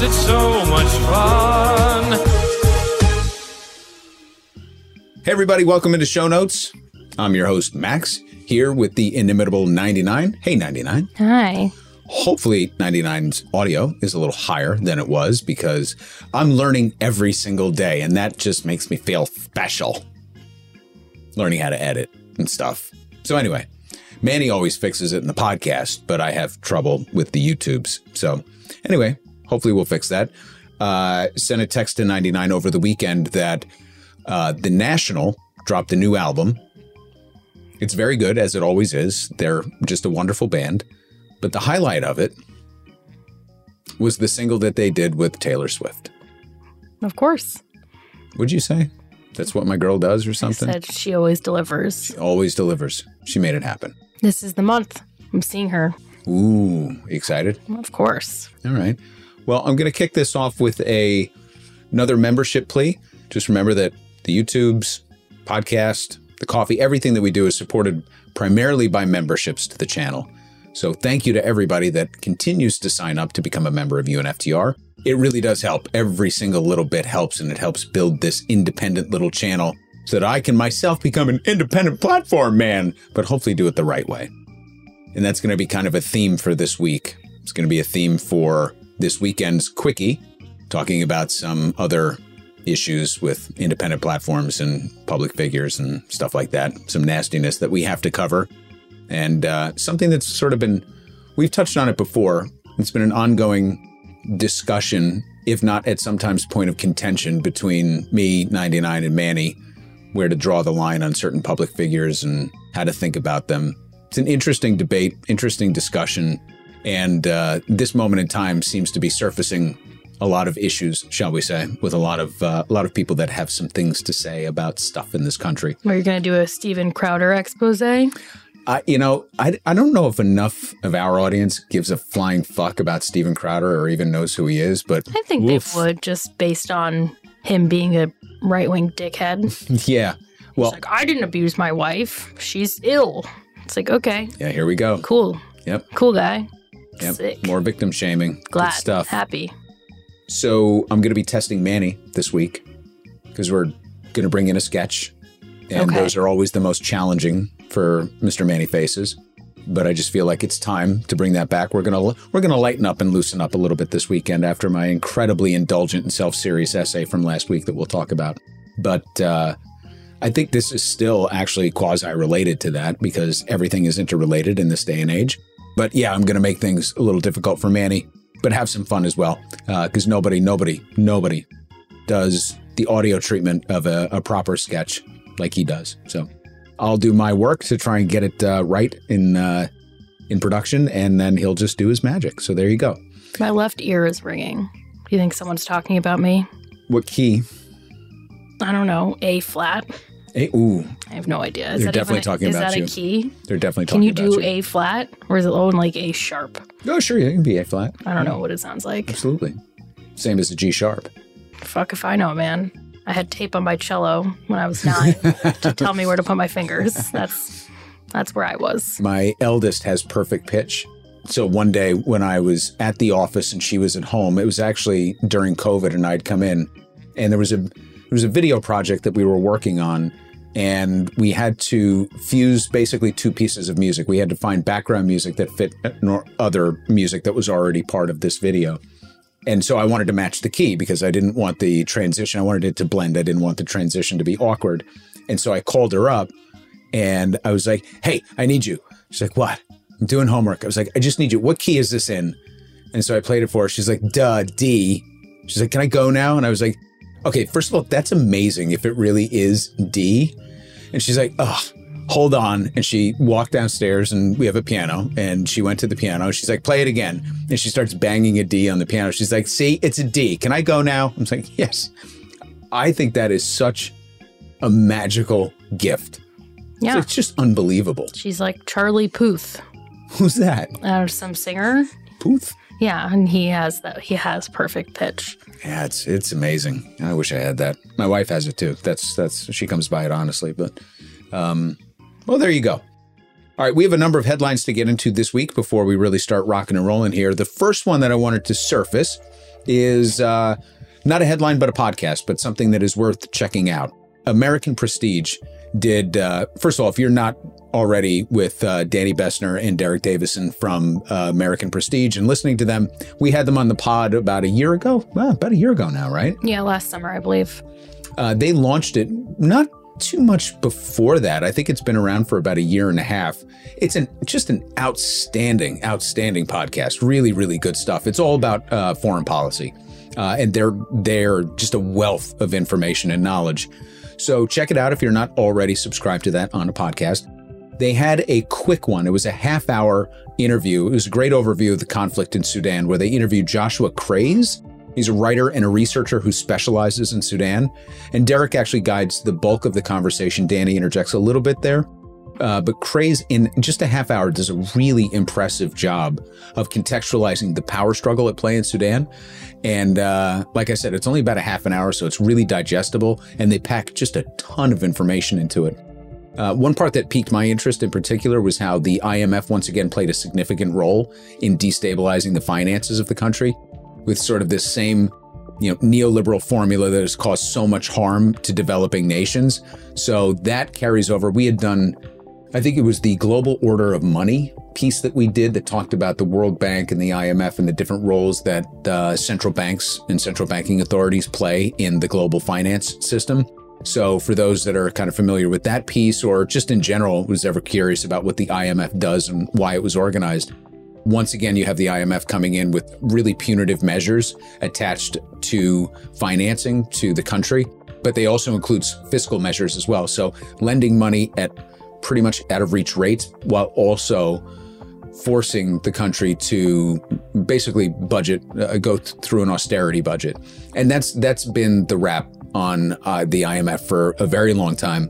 finding it's so much fun. Hey, everybody, welcome into Show Notes. I'm your host, Max, here with the inimitable 99. Hey, 99. Hi. Hopefully, 99's audio is a little higher than it was because I'm learning every single day, and that just makes me feel special. Learning how to edit and stuff. So, anyway, Manny always fixes it in the podcast, but I have trouble with the YouTubes. So, anyway, hopefully, we'll fix that. Uh, sent a text to 99 over the weekend that uh, The National dropped a new album. It's very good, as it always is. They're just a wonderful band. But the highlight of it was the single that they did with Taylor Swift. Of course. Would you say? That's what my girl does or something? Said she always delivers. She Always delivers. She made it happen. This is the month. I'm seeing her. Ooh, excited? Of course. All right. Well, I'm going to kick this off with a another membership plea. Just remember that the YouTubes, podcast, the coffee, everything that we do is supported primarily by memberships to the channel. So thank you to everybody that continues to sign up to become a member of UNFTR. It really does help. Every single little bit helps, and it helps build this independent little channel so that I can myself become an independent platform man, but hopefully do it the right way. And that's going to be kind of a theme for this week. It's going to be a theme for this weekend's Quickie, talking about some other issues with independent platforms and public figures and stuff like that. Some nastiness that we have to cover. And uh, something that's sort of been, we've touched on it before. It's been an ongoing discussion, if not at sometimes point of contention between me, 99, and Manny, where to draw the line on certain public figures and how to think about them. It's an interesting debate, interesting discussion. And uh, this moment in time seems to be surfacing a lot of issues, shall we say, with a lot of uh, a lot of people that have some things to say about stuff in this country. Are you going to do a Steven Crowder expose? I, you know, I, I don't know if enough of our audience gives a flying fuck about Steven Crowder or even knows who he is, but I think oof. they would just based on him being a right wing dickhead. Yeah. Well, Like, I didn't abuse my wife. She's ill. It's like, okay, yeah, here we go. cool. Yep. Cool guy. Yep. Sick. More victim shaming. Glad. Good stuff. Happy. So I'm going to be testing Manny this week because we're going to bring in a sketch, and Okay. those are always the most challenging for Mr. Manny Faces. But I just feel like it's time to bring that back. We're gonna we're gonna lighten up and loosen up a little bit this weekend after my incredibly indulgent and self serious essay from last week that we'll talk about. But uh, I think this is still actually quasi related to that because everything is interrelated in this day and age. But yeah, I'm going to make things a little difficult for Manny, but have some fun as well because nobody, nobody, nobody does the audio treatment of a, a proper sketch like he does. So I'll do my work to try and get it uh, right in uh, in production, and then he'll just do his magic. So there you go. My left ear is ringing. Do you think someone's talking about me? What key? I don't know. A flat. Hey, ooh, I have no idea. Is They're definitely even a, talking is about that you. a key? they're definitely talking. about you. Can you about do A flat or is it oh like A sharp? Oh, sure, yeah, it can be A flat. I don't know what it sounds like. Absolutely. Same as a G sharp. Fuck if I know, man. I had tape on my cello when I was nine to tell me where to put my fingers. That's that's where I was. My eldest has perfect pitch. So one day when I was at the office and she was at home, it was actually during COVID and I'd come in and there was a there was a video project that we were working on and we had to fuse basically two pieces of music. We had to find background music that fit other music that was already part of this video. And so I wanted to match the key because I didn't want the transition. I wanted it to blend. I didn't want the transition to be awkward. And so I called her up and I was like, hey, I need you. She's like, what? I'm doing homework. I was like, I just need you. What key is this in? And so I played it for her. She's like, duh, D. She's like, can I go now? And I was like, okay, first of all, that's amazing if it really is D. And she's like, oh, hold on. And she walked downstairs and we have a piano and she went to the piano. She's like, play it again. And she starts banging a D on the piano. She's like, see, it's a D. Can I go now? I'm like, yes. I think that is such a magical gift. Yeah. It's just unbelievable. She's like Charlie Puth, Who's that? uh, some singer. Puth? Yeah, and he has that. He has perfect pitch. Yeah, it's it's amazing. I wish I had that. My wife has it too. That's that's she comes by it honestly, but um well there you go. All right, we have a number of headlines to get into this week before we really start rocking and rolling here. The first one that I wanted to surface is uh, not a headline, but a podcast, but something that is worth checking out. American Prestige did, uh, first of all, if you're not already with uh, Danny Bessner and Derek Davison from uh, American Prestige and listening to them, we had them on the pod about a year ago, well, about a year ago now, right? Yeah, last summer, I believe. Uh, they launched it not too much before that. I think it's been around for about a year and a half. It's an just an outstanding, outstanding podcast. Really, really good stuff. It's all about uh, foreign policy, uh, and they're they're just a wealth of information and knowledge. So check it out if you're not already subscribed to that on a podcast. They had a quick one. It was a half hour interview. It was a great overview of the conflict in Sudan where they interviewed Joshua Craze. He's a writer and a researcher who specializes in Sudan. And Derek actually guides the bulk of the conversation. Danny interjects a little bit there. Uh, but Craze, in just a half hour, does a really impressive job of contextualizing the power struggle at play in Sudan. And uh, like I said, it's only about a half an hour, so it's really digestible. And they pack just a ton of information into it. Uh, one part that piqued my interest in particular was how the IMF once again played a significant role in destabilizing the finances of the country with sort of this same you know neoliberal formula that has caused so much harm to developing nations. So that carries over. We had done I think it was the global order of money piece that we did that talked about the World Bank and the IMF and the different roles that uh, central banks and central banking authorities play in the global finance system. So, for those that are kind of familiar with that piece, or just in general, was ever curious about what the IMF does and why it was organized, once again, you have the IMF coming in with really punitive measures attached to financing to the country, but they also include fiscal measures as well. So, lending money at pretty much out of reach rates while also forcing the country to basically budget uh, go th- through an austerity budget and that's that's been the rap on uh, the IMF for a very long time.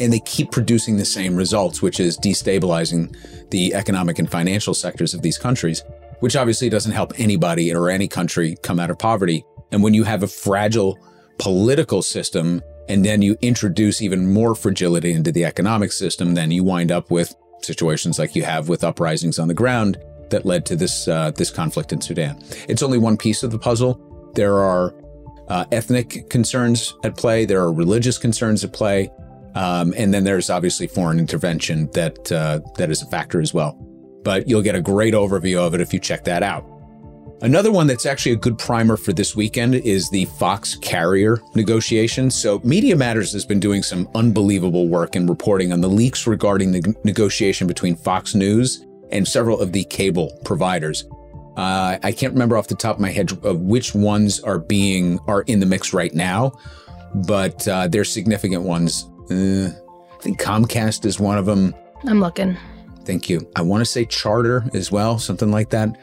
And they keep producing the same results, which is destabilizing the economic and financial sectors of these countries, which obviously doesn't help anybody or any country come out of poverty. And when you have a fragile political system and then you introduce even more fragility into the economic system, then you wind up with situations like you have with uprisings on the ground that led to this uh, this conflict in Sudan. It's only one piece of the puzzle. There are uh, ethnic concerns at play, there are religious concerns at play, um, and then there's obviously foreign intervention that uh, that is a factor as well. But you'll get a great overview of it if you check that out. Another one that's actually a good primer for this weekend is the Fox carrier negotiations. So, Media Matters has been doing some unbelievable work in reporting on the leaks regarding the negotiation between Fox News and several of the cable providers. Uh, I can't remember off the top of my head of which ones are being are in the mix right now, but uh, they're significant ones. Uh, I think Comcast is one of them. I'm looking. Thank you. I want to say Charter as well, something like that.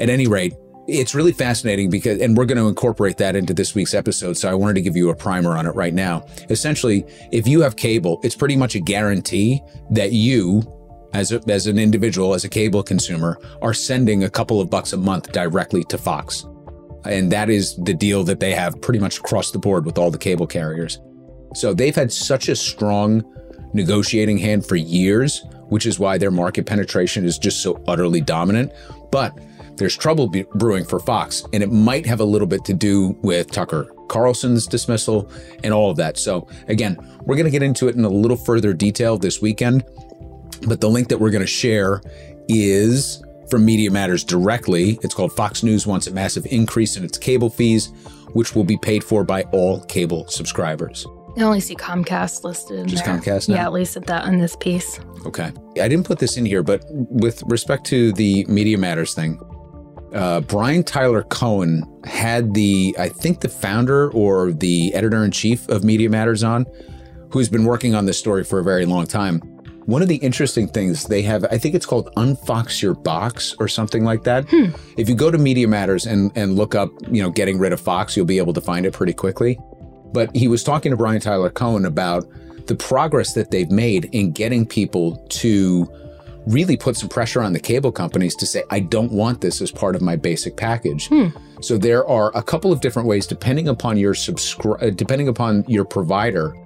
At any rate, it's really fascinating because, and we're going to incorporate that into this week's episode. So I wanted to give you a primer on it right now. Essentially, if you have cable, it's pretty much a guarantee that you, as, a, as an individual, as a cable consumer, are sending a couple of bucks a month directly to Fox. And that is the deal that they have pretty much across the board with all the cable carriers. So they've had such a strong negotiating hand for years, which is why their market penetration is just so utterly dominant. But there's trouble be- brewing for Fox, and it might have a little bit to do with Tucker Carlson's dismissal and all of that. So, again, we're going to get into it in a little further detail this weekend. But the link that we're going to share is from Media Matters directly. It's called Fox News wants a massive increase in its cable fees, which will be paid for by all cable subscribers. I only see Comcast listed. Just there. Comcast now? Yeah, at least at that in this piece. Okay. I didn't put this in here, but with respect to the Media Matters thing, uh, Brian Tyler Cohen had the, I think, the founder or the editor in chief of Media Matters on, who's been working on this story for a very long time. One of the interesting things they have, I think it's called Unfox Your Box or something like that. If you go to Media Matters and, and look up, you know, getting rid of Fox, you'll be able to find it pretty quickly. But he was talking to Brian Tyler Cohen about the progress that they've made in getting people to really put some pressure on the cable companies to say, I don't want this as part of my basic package. So there are a couple of different ways, depending upon your subscri- uh, depending upon your provider,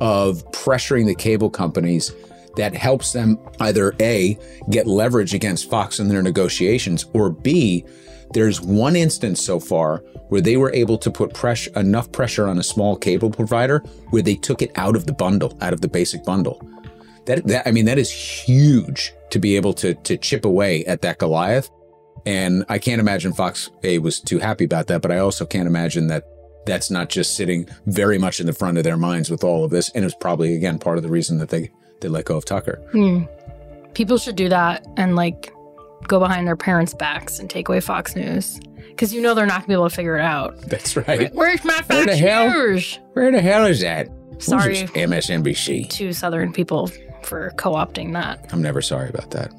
of pressuring the cable companies that helps them either A, get leverage against Fox in their negotiations, or B, there's one instance so far where they were able to put pressure, enough pressure on a small cable provider where they took it out of the bundle, out of the basic bundle. That, that I mean, that is huge to be able to to chip away at that Goliath. And I can't imagine Fox A was too happy about that, but I also can't imagine that that's not just sitting very much in the front of their minds with all of this. And it's probably again part of the reason that they they let go of Tucker. Hmm. People should do that and like go behind their parents' backs and take away Fox News because you know they're not gonna be able to figure it out. That's right. Where's my Where the Fox hell? News? Where the hell is that? Sorry. MSNBC. To Southern people for co-opting that. I'm never sorry about that,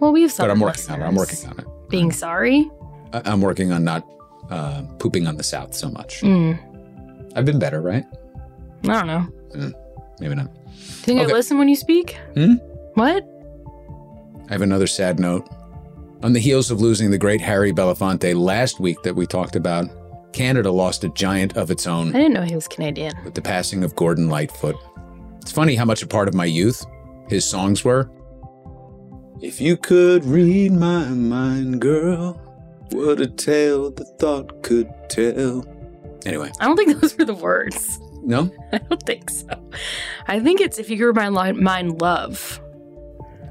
Well, we have but I'm working on it. I'm working on it. Being sorry. I- I'm working on not uh, pooping on the South so much. Mm, I've been better, right? I don't know. Maybe not. Do you think Okay. I listen when you speak? Hmm? What? I have another sad note. On the heels of losing the great Harry Belafonte last week that we talked about, Canada lost a giant of its own. I didn't know he was Canadian. with the passing of Gordon Lightfoot. It's funny how much a part of my youth his songs were. If you could read my mind, girl, what a tale the thought could tell. Anyway, I don't think those were the words. no? I don't think so. I think it's if you could read my mind love.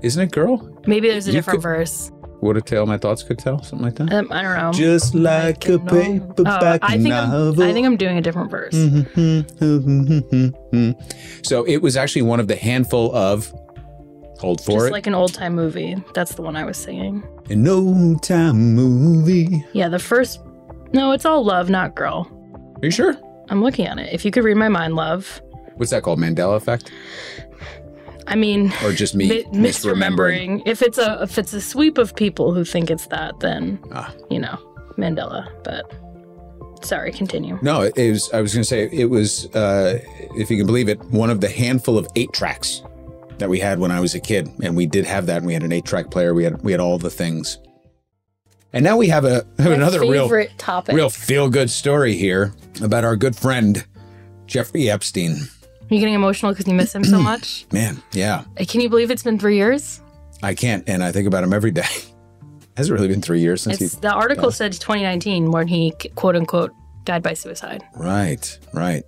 Isn't it girl? Maybe there's a You different could- verse. What a tale my thoughts could tell? Something like that? Um, I don't know. Just like a No. paperback Oh, I think novel. I'm, I think I'm doing a different verse. Mm-hmm, mm-hmm, mm-hmm, so it was actually one of the handful of hold for Just it like an old time movie. That's the one I was singing. an old time movie. Yeah, the first. No, it's all love, not girl. Are you sure? I'm looking at it. If you could read my mind, love. What's that called? Mandela effect, I mean, or just me mi- misremembering? misremembering. If it's a if it's a sweep of people who think it's that, then Ah. you know Mandela. But sorry, continue. No, it was. I was going to say it was, uh, if you can believe it, one of the handful of eight tracks that we had when I was a kid, and we did have that. And we had an eight track player. We had we had all the things. And now we have a have another real topic. real feel good story here about our good friend Jeffrey Epstein. Are you getting emotional because you miss him so much? Man, yeah, Uh, Can you believe it's been three years? I can't, and I think about him every day. Has it really been three years since It's he? the article said 2019 when he quote unquote died by suicide. Right, right.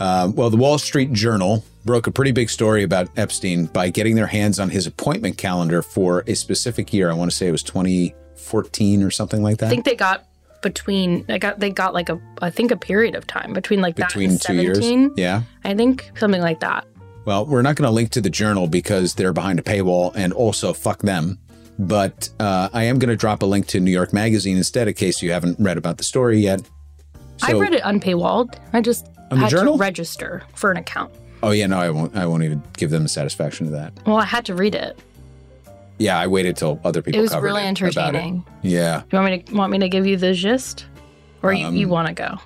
Um, well, the Wall Street Journal broke a pretty big story about Epstein by getting their hands on his appointment calendar for a specific year. I want to say it was 2014 or something like that. I think they got between they got they got like a I think a period of time between like between that two and years. Yeah. I think something like that. Well, we're not going to link to the journal because they're behind a paywall and also fuck them. But uh, I am going to drop a link to New York Magazine instead in case you haven't read about the story yet. I read it unpaywalled. I just had journal? to register for an account. Oh yeah, no, I won't. I won't even give them the satisfaction of that. Well, I had to read it. Yeah, I waited till other people. It was really it, entertaining. Yeah. Do you want me to want me to give you the gist, or you, Um, you want to go?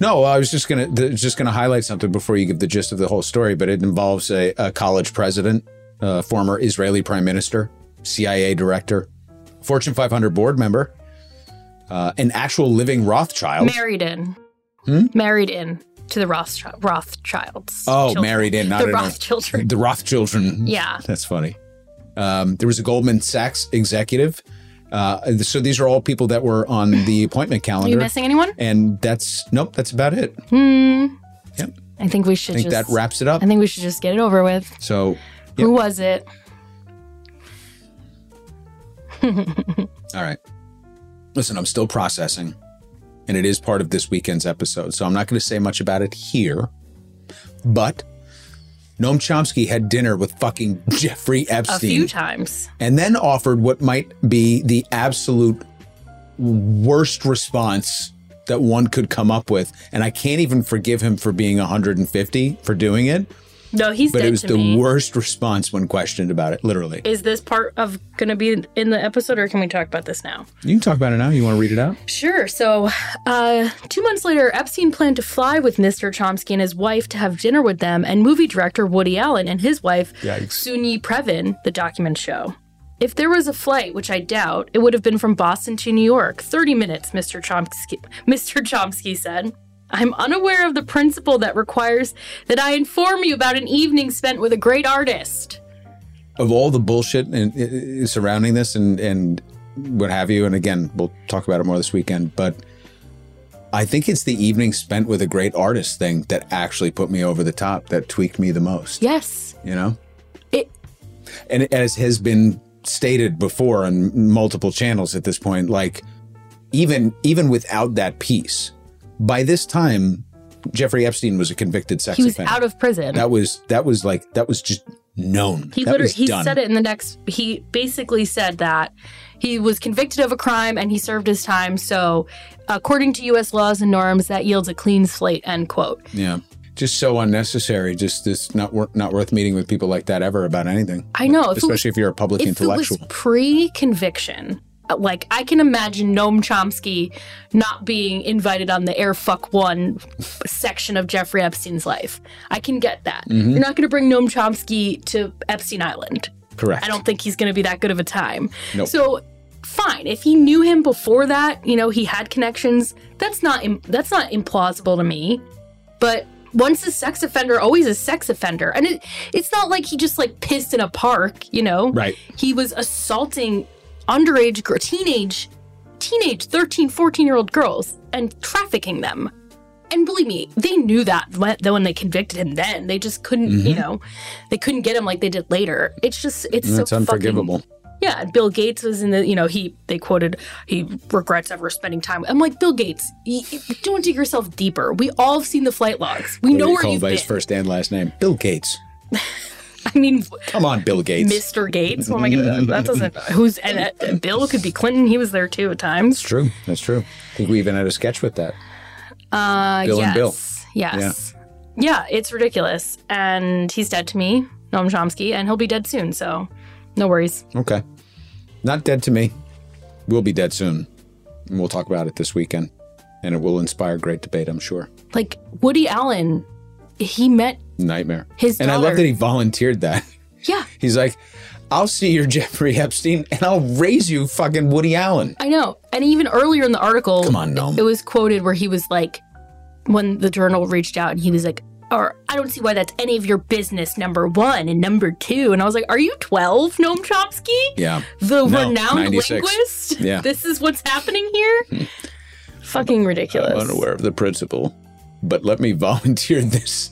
No, I was just gonna th- just gonna highlight something before you give the gist of the whole story, but it involves a, a college president, a former Israeli prime minister, CIA director, Fortune 500 board member, uh, an actual living Rothschild. Married in, Hmm? married in to the Rothschild, Rothschilds. oh, children. married in, not the in a- Rothchildren. the Rothchildren. Yeah. That's funny. Um, there was a Goldman Sachs executive. Uh, so these are all people that were on the appointment calendar. Are you missing anyone? and that's nope, that's about it. Hmm. Yep. I think we should I think just. that wraps it up. I think we should just get it over with. So, Who was it? all right. Listen, I'm still processing, and it is part of this weekend's episode. So I'm not going to say much about it here. But Noam Chomsky had dinner with fucking Jeffrey Epstein. A few times. and then offered what might be the absolute worst response that one could come up with. And I can't even forgive him for being 150 for doing it, No, he's but it was the me. worst response when questioned about it, literally. Is this part of going to be in the episode, or can we talk about this now? You can talk about it now. You want to read it out? Sure. So, uh, two months later, Epstein planned to fly with Mr. Chomsky and his wife to have dinner with them and movie director Woody Allen and his wife, Yikes. Soon-Yi Previn, the document show. If there was a flight, which I doubt, it would have been from Boston to New York. 30 minutes, Mr. Chomsky, Mr. Chomsky said. I'm unaware of the principle that requires that I inform you about an evening spent with a great artist. of all the bullshit surrounding this and and what have you, and again, we'll talk about it more this weekend, but I think it's the evening spent with a great artist thing that actually put me over the top, that tweaked me the most. Yes. You know? It And as has been stated before on multiple channels at this point, like even even without that piece, by this time, Jeffrey Epstein was a convicted sex he was offender. out of prison. that was that was like that was just known. He that literally he done. said it in the next he basically said that he was convicted of a crime and he served his time. So according to US laws and norms, that yields a clean slate, end quote. Yeah. Just so unnecessary. Just it's not wor- not worth meeting with people like that ever about anything. I know. If it Especially if you're a public if intellectual. it was pre-conviction, like I can imagine Noam Chomsky not being invited on the Air Fuck One section of Jeffrey Epstein's life. I can get that. Mm-hmm. You're not going to bring Noam Chomsky to Epstein Island. Correct. I don't think he's going to be that good of a time. Nope. So fine, if he knew him before that, you know, he had connections. That's not Im- that's not implausible to me. But once a sex offender, always a sex offender, and it, it's not like he just like pissed in a park. You know, Right. He was assaulting underage, teenage, teenage 13, 14 year old girls and trafficking them. And believe me, they knew that when, when they convicted him. Then they just couldn't, you Mm-hmm. know, they couldn't get him like they did later. It's just, it's That's so fucking- unforgivable. yeah, Bill Gates was in the, you know, he they quoted he regrets ever spending time. I'm like Bill Gates, you, you don't dig yourself deeper. We all have seen the flight logs. We know What you where you've by been. his first and last name. Bill Gates. I mean, Come on, Bill Gates. Mr. Gates. Oh my god, that doesn't. Who's and uh, Bill could be Clinton. He was there too at times. That's true. That's true. I think we even had a sketch with that. Uh, Bill yes, and Bill. Yes. Yeah. it's ridiculous, and he's dead to me, Noam Chomsky, and he'll be dead soon. So, no worries. Okay. Not dead to me. We'll be dead soon. And we'll talk about it this weekend. And it will inspire great debate, I'm sure. Like Woody Allen, he met Nightmare. His and I love that he volunteered that. yeah. He's like, I'll see your Jeffrey Epstein and I'll raise you fucking Woody Allen. I know. And even earlier in the article, Come on, Noam. it was quoted where he was like, when the journal reached out and he was like, or I don't see why that's any of your business, number one and number two. And I was like, Are you 12, Noam Chomsky? Yeah. The No, renowned 96. linguist? Yeah. This is what's happening here? Fucking ridiculous. I'm unaware of the principle, but let me volunteer this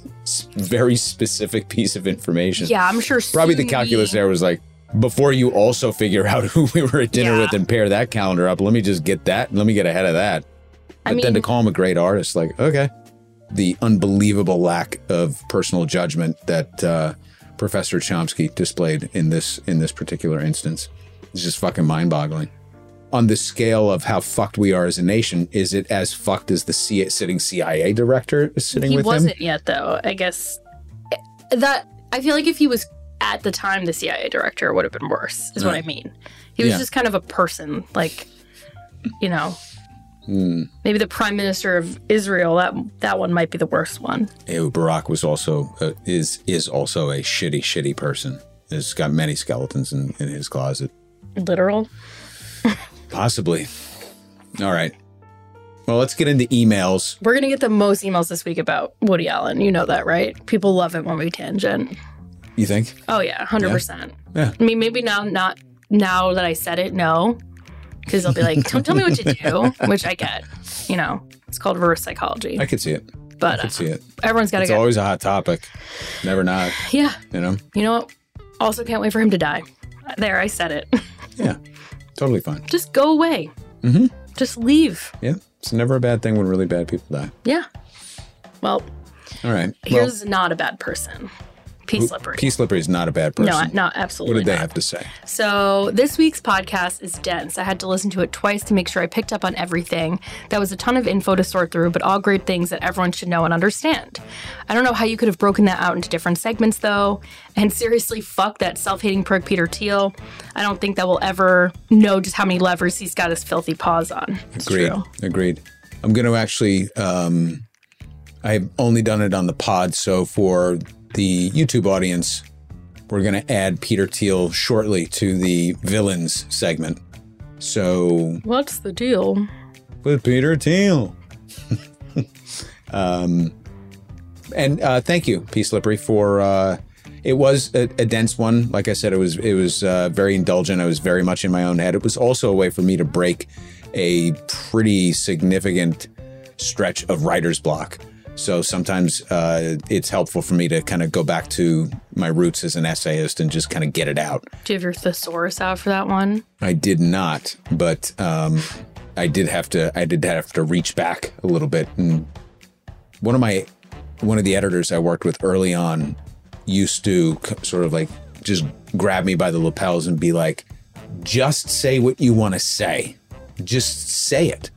very specific piece of information. Yeah, I'm sure. Probably the calculus there was like, before you also figure out who we were at dinner Yeah. with and pair that calendar up, let me just get that. Let me get ahead of that. But I then to call him a great artist, like, okay. The unbelievable lack of personal judgment that uh, Professor Chomsky displayed in this in this particular instance is just fucking mind-boggling. On the scale of how fucked we are as a nation, is it as fucked as the C- sitting CIA director is sitting He with him? He wasn't yet, though. I guess that I feel like if he was at the time the CIA director, it would have been worse. Is what I mean. He was Yeah. just kind of a person, like you know. Hmm. Maybe the prime minister of Israel. That that one might be the worst one. Ew, Barak was also uh, is is also a shitty, shitty person. He's got many skeletons in, in his closet. Literal. Possibly. All right. Well, let's get into emails. We're gonna get the most emails this week about Woody Allen. You know that, right? People love it when we tangent. You think? Oh yeah, hundred percent. Yeah. I mean, maybe now, not now that I said it, no, because they'll be like, "Don't tell me what to do," which I get. You know, it's called reverse psychology. I could see it. but I could see it. uh, everyone's got to get. It's always a hot topic. Never not. yeah, You know. you know what? Also, can't wait for him to die. There, I said it. Yeah. Totally fine. Just go away. Mm-hmm. Just leave. Yeah. It's never a bad thing when really bad people die. Yeah. Well, All right. here's not a bad person. P slippery. P Slippery is not a bad person. no, not absolutely. what did they not. have to say? So, this week's podcast is dense. I had to listen to it twice to make sure I picked up on everything. That was a ton of info to sort through, but all great things that everyone should know and understand. I don't know how you could have broken that out into different segments, though. And seriously, fuck that self hating prick Peter Thiel. I don't think that we'll ever know just how many levers he's got his filthy paws on. It's Agreed. true. Agreed. I'm going to actually. Um, I've only done it on the pod, so for the YouTube audience, we're going to add Peter Thiel shortly to the villains segment. So What's the deal? with Peter Thiel. um, and uh, thank you, P Slippery, for uh, It was a, a dense one. Like I said, it was it was uh, very indulgent. I was very much in my own head. It was also a way for me to break a pretty significant stretch of writer's block. So sometimes uh, it's helpful for me to kind of go back to my roots as an essayist and just kind of get it out. Do you have your thesaurus out for that one? I did not, but um, I did have to. I did have to reach back a little bit. And one of my one of the editors I worked with early on used to sort of like just grab me by the lapels and be like, "Just say what you want to say. Just say it."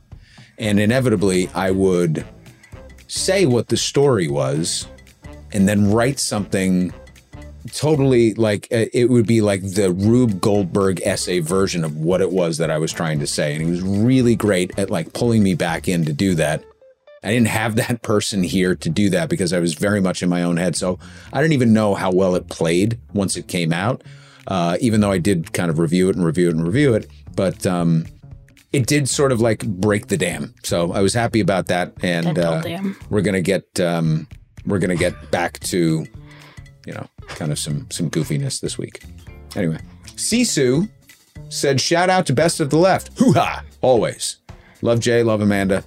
And inevitably, I would say what the story was, and then write something totally like uh, it would be like the Rube Goldberg essay version of what it was that I was trying to say. And he was really great at like pulling me back in to do that. I didn't have that person here to do that because I was very much in my own head. So I didn't even know how well it played once it came out, uh, even though I did kind of review it and review it and review it. But um, it did sort of like break the dam. So I was happy about that. And uh, we're gonna get um, we're gonna get back to you know kind of some some goofiness this week. Anyway, Sisu said, "Shout out to Best of the Left, hoo ha! Always love Jay, love Amanda."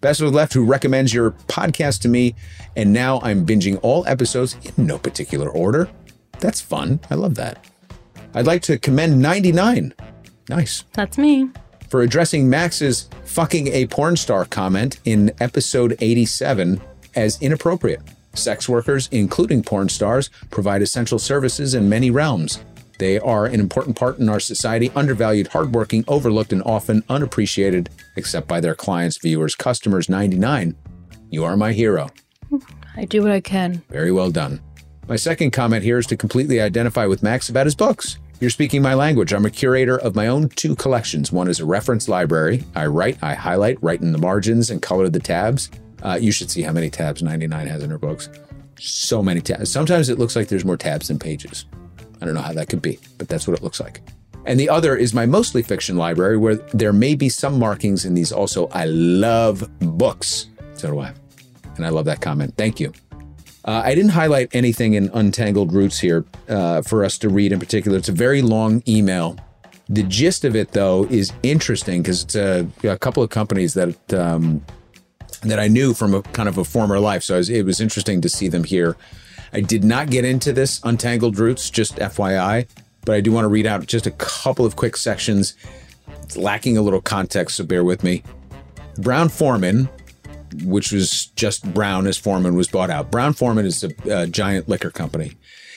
Best of the Left, who recommends your podcast to me, and now I'm binging all episodes in no particular order. That's fun. I love that. I'd like to commend 99. Nice That's me. For addressing Max's fucking a porn star comment in episode 87 as inappropriate. Sex workers, including porn stars, provide essential services in many realms. They are an important part in our society, undervalued, hardworking, overlooked, and often unappreciated, except by their clients, viewers, customers. 99. You are my hero. I do what I can. Very well done. My second comment here is to completely identify with Max about his books. You're speaking my language. I'm a curator of my own two collections. One is a reference library. I write, I highlight, write in the margins, and color the tabs. Uh, you should see how many tabs 99 has in her books. So many tabs. Sometimes it looks like there's more tabs than pages. I don't know how that could be, but that's what it looks like. And the other is my mostly fiction library, where there may be some markings in these also. I love books. So do I. And I love that comment. Thank you. Uh, I didn't highlight anything in Untangled Roots here uh, for us to read in particular. It's a very long email. The gist of it, though, is interesting because it's a, a couple of companies that um, that I knew from a kind of a former life. So I was, it was interesting to see them here. I did not get into this Untangled Roots, just FYI, but I do want to read out just a couple of quick sections. It's lacking a little context, so bear with me. Brown-Forman, which was just Brown as Foreman was bought out. Brown-Forman is a, a giant liquor company.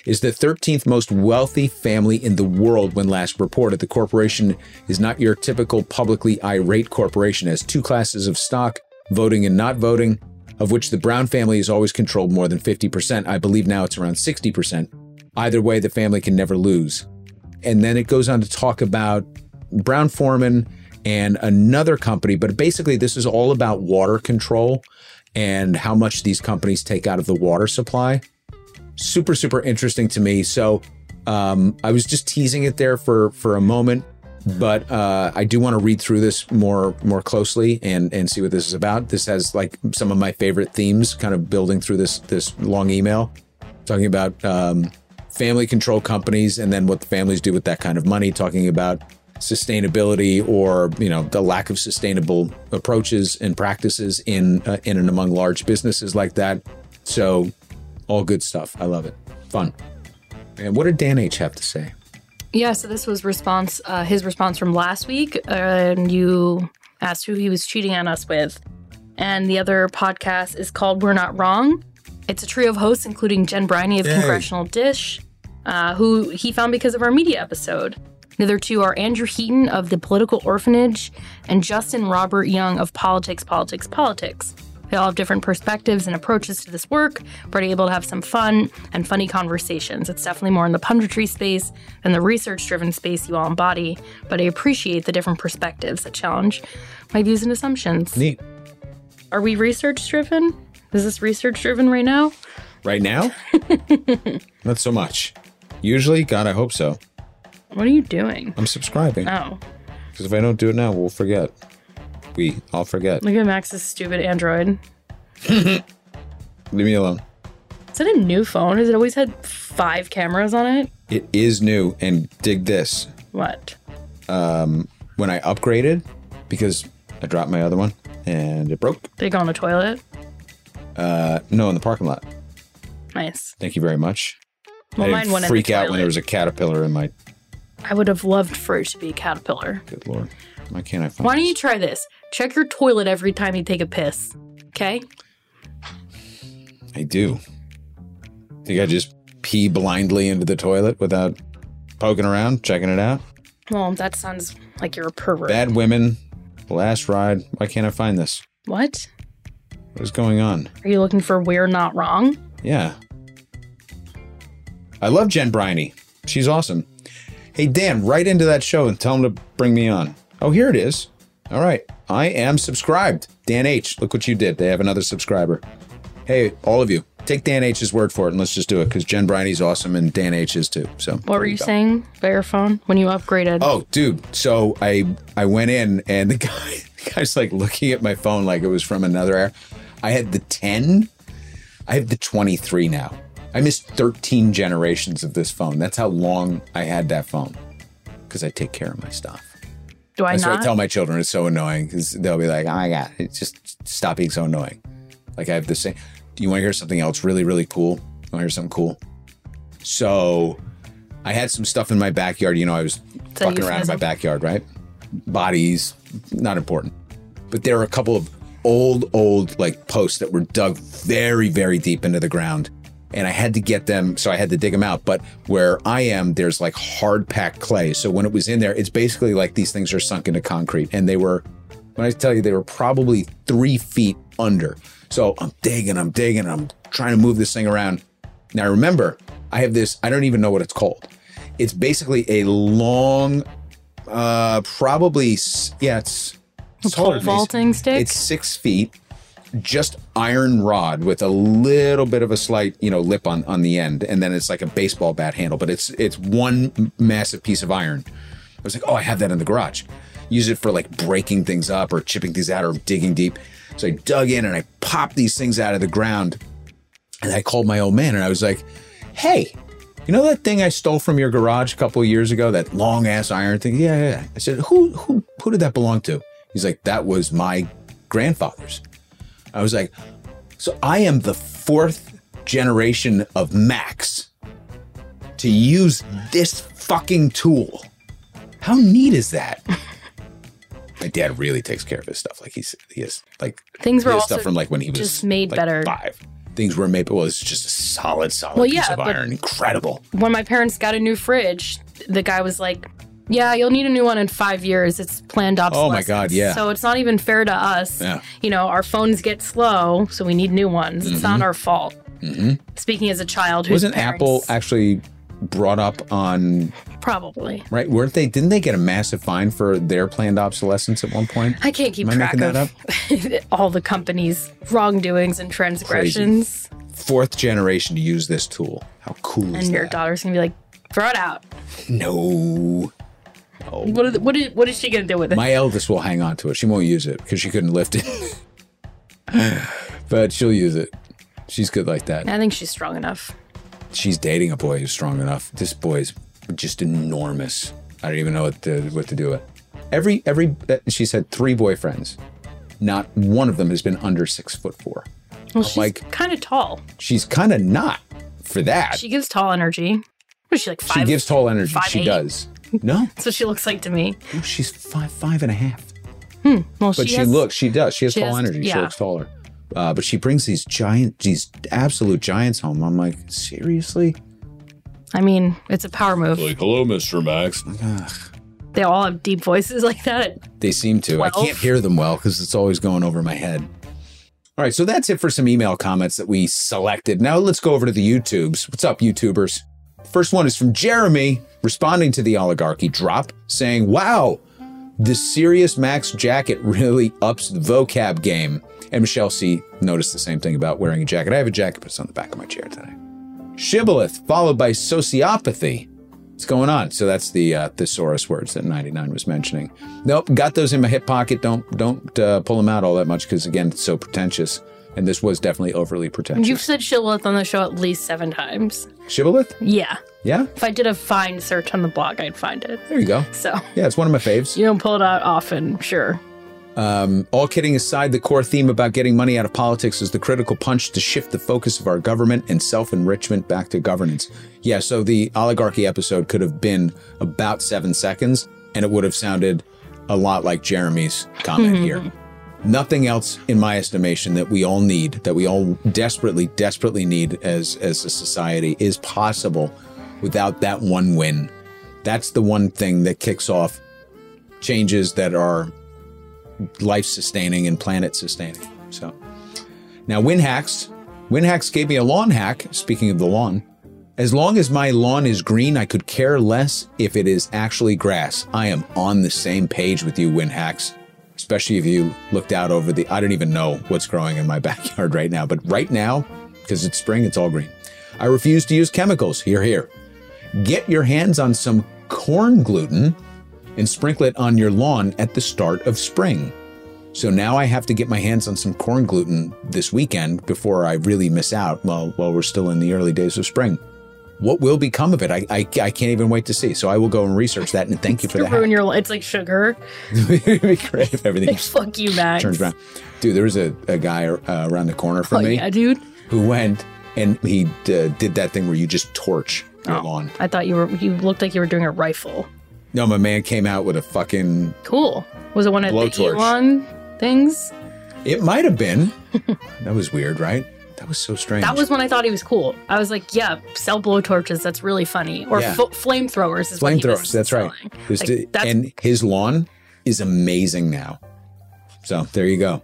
Is the 13th most wealthy family in the world when last reported. The corporation is not your typical publicly irate corporation, it has two classes of stock, voting and not voting, of which the Brown family has always controlled more than 50%. I believe now it's around 60%. Either way, the family can never lose. And then it goes on to talk about Brown-Forman and another company, but basically, this is all about water control and how much these companies take out of the water supply. Super, super interesting to me. So, um, I was just teasing it there for for a moment, but uh, I do want to read through this more more closely and and see what this is about. This has like some of my favorite themes, kind of building through this this long email, talking about um, family control companies and then what the families do with that kind of money. Talking about sustainability or you know the lack of sustainable approaches and practices in uh, in and among large businesses like that. So, all good stuff. I love it. Fun. And what did Dan H have to say? Yeah, so this was response, uh, his response from last week, and you asked who he was cheating on us with. And the other podcast is called We're Not Wrong. It's a trio of hosts, including Jen Briney of Yay. Congressional Dish, uh, who he found because of our media episode. The other two are Andrew Heaton of The Political Orphanage and Justin Robert Young of Politics, Politics, Politics. They all have different perspectives and approaches to this work, but are able to have some fun and funny conversations. It's definitely more in the punditry space than the research driven space you all embody, but I appreciate the different perspectives that challenge my views and assumptions. Neat. Are we research driven? Is this research driven right now? Right now? Not so much. Usually, God, I hope so. What are you doing? I'm subscribing Oh, because if I don't do it now, we'll forget. We, I'll forget. look at Max's stupid Android. Leave me alone. Is it a new phone? Has it always had five cameras on it? It is new, and dig this. What? Um, When I upgraded, because I dropped my other one and it broke. It go on the toilet? Uh, no, in the parking lot. Nice. Thank you very much. Well, I mine didn't freak out when there was a caterpillar in my. I would have loved for it to be a caterpillar. Good lord, why can't I find? It? Why don't you try this? Check your toilet every time you take a piss. Okay? I do. Think I just pee blindly into the toilet without poking around, checking it out? Well, that sounds like you're a pervert. Bad women, last ride. Why can't I find this? what? What is going on? Are you looking for We're Not Wrong? Yeah. I love Jen Briney. She's awesome. Hey, Dan, write into that show and tell him to bring me on. Oh, here it is. All right. I am subscribed. Dan H. Look what you did. They have another subscriber. Hey, all of you, take Dan H's word for it and let's just do it because Jen Briney's awesome and Dan H is too. So What were you saying by your phone when you upgraded? Oh, dude. So I I went in and the guy the guy's like looking at my phone like it was from another era. I had the 10. I have the 23 now. I missed 13 generations of this phone. That's how long I had that phone. Because I take care of my stuff. Do I That's what not? I tell my children. It's so annoying because they'll be like, "Oh my god, it's just stop being so annoying." Like I have the same. Do you want to hear something else really, really cool? You want to hear something cool? So, I had some stuff in my backyard. You know, I was fucking around in my backyard, right? Bodies, not important. But there were a couple of old, old like posts that were dug very, very deep into the ground. And I had to get them, so I had to dig them out. But where I am, there's like hard packed clay. So when it was in there, it's basically like these things are sunk into concrete. And they were, when I tell you, they were probably three feet under. So I'm digging, I'm digging, I'm trying to move this thing around. Now remember, I have this, I don't even know what it's called. It's basically a long, uh, probably, yeah, it's, it's taller vaulting stick? It's six feet, just iron rod with a little bit of a slight, you know, lip on on the end, and then it's like a baseball bat handle, but it's it's one massive piece of iron. I was like, oh, I have that in the garage. Use it for like breaking things up or chipping things out or digging deep. So I dug in and I popped these things out of the ground, and I called my old man and I was like, hey. You know that thing I stole from your garage a couple years ago? That long ass iron thing? Yeah, yeah. yeah. I said, who, who, who did that belong to? He's like, that was my grandfather's. I was like, so I am the fourth generation of Max to use this fucking tool. How neat is that? My dad really takes care of his stuff. Like he's he is like Things were also stuff from like when he was just made like, better. Five things were made. Well, it's just a solid, solid Well, piece yeah, of iron. Incredible. when my parents got a new fridge, the guy was like, "Yeah, you'll need a new one in five years. It's planned obsolescence." Oh my God, yeah. So it's not even fair to us. Yeah. You know, our phones get slow, so we need new ones. It's not our fault. Mm-hmm. Speaking as a child, Mm-hmm. Wasn't parents- Apple actually brought up on probably? right? Weren't they? Didn't they get a massive fine for their planned obsolescence at one point? I can't keep Am track of all the company's wrongdoings and transgressions. Fourth generation to use this tool. How cool is And your that? daughter's gonna be like, "Throw it out." No. What? Is, what, is, what is she gonna do with it? My eldest will hang on to it. She won't use it because she couldn't lift it. but she'll use it. She's good like that. I think she's strong enough. She's dating a boy who's strong enough. This boy's just enormous. I don't even know what to what to do with. Every every uh, she's had three boyfriends. Not one of them has been under six foot four. Well, she's like- kind of tall. She's kind of not for that. She gives tall energy. What is she like five? she gives tall energy. five, she eight? does. No, That's what she looks like to me. no, she's five five and a half. Hmm. Well, But she, has, looks, she does. She has she tall has- energy. She looks taller. Uh, but she brings these giant, these absolute giants home. I'm like, seriously? I mean, it's a power move. Like, hello, Mr. Max. They all have deep voices like that. They seem to. I can't hear them well because it's always going over my head. All right, so that's it for some email comments that we selected. Now let's go over to the YouTubes. What's up, YouTubers? First one is from Jeremy responding to the oligarchy drop, saying, Wow, the serious Max jacket really ups the vocab game. And Michelle C noticed the same thing about wearing a jacket. I have a jacket, but it's on the back of my chair today. Shibboleth, followed by sociopathy. What's going on? So that's the uh, thesaurus words that 99 was mentioning. Nope, got those in my hip pocket. Don't don't uh, pull them out all that much because again, it's so pretentious. And this was definitely overly pretentious. You've said shibboleth on the show at least seven times. Shibboleth? Yeah. Yeah, If I did a find search on the blog, I'd find it. there you go. So Yeah, it's one of my faves. you don't pull it out often, sure. Um, all kidding aside, the core theme about getting money out of politics is the critical punch to shift the focus of our government and self enrichment back to governance. Yeah, so the oligarchy episode could have been about seven seconds, and it would have sounded a lot like Jeremy's comment mm-hmm. here. Nothing else, in my estimation, that we all need, that we all desperately, desperately need as as a society, is possible without that one win. That's the one thing that kicks off changes that are life sustaining and planet sustaining. So now WinHacks, WinHacks gave me a lawn hack. Speaking of the lawn, as long as my lawn is green, I could care less if it is actually grass. I am on the same page with you, WinHacks. Especially if you looked out over the, I don't even know what's growing in my backyard right now, but right now, because it's spring, it's all green. I refuse to use chemicals. Here, here. Get your hands on some corn gluten and sprinkle it on your lawn at the start of spring. So now I have to get my hands on some corn gluten this weekend before I really miss out while, while we're still in the early days of spring. What will become of it? I, I, I can't even wait to see. So I will go and research that and thank you for the ruin your, it's like sugar. It'd be great if everything Fuck you, Max. turns around. Dude, there was a, a guy uh, around the corner from Oh me yeah, dude. who went and he uh, did that thing where you just torch your Oh. lawn. I thought you were. You looked like you were doing a rifle. No, my man came out with a fucking. Cool. Was it one of the. Elon things? It might have been. that was weird, right? That was so strange. That was when I thought he was cool. I was like, yeah, sell blowtorches. That's really funny. Or Yeah. f- flamethrowers is what he was flamethrowers. That's right. selling. There's Like, the- that's- and his lawn is amazing now. So there you go.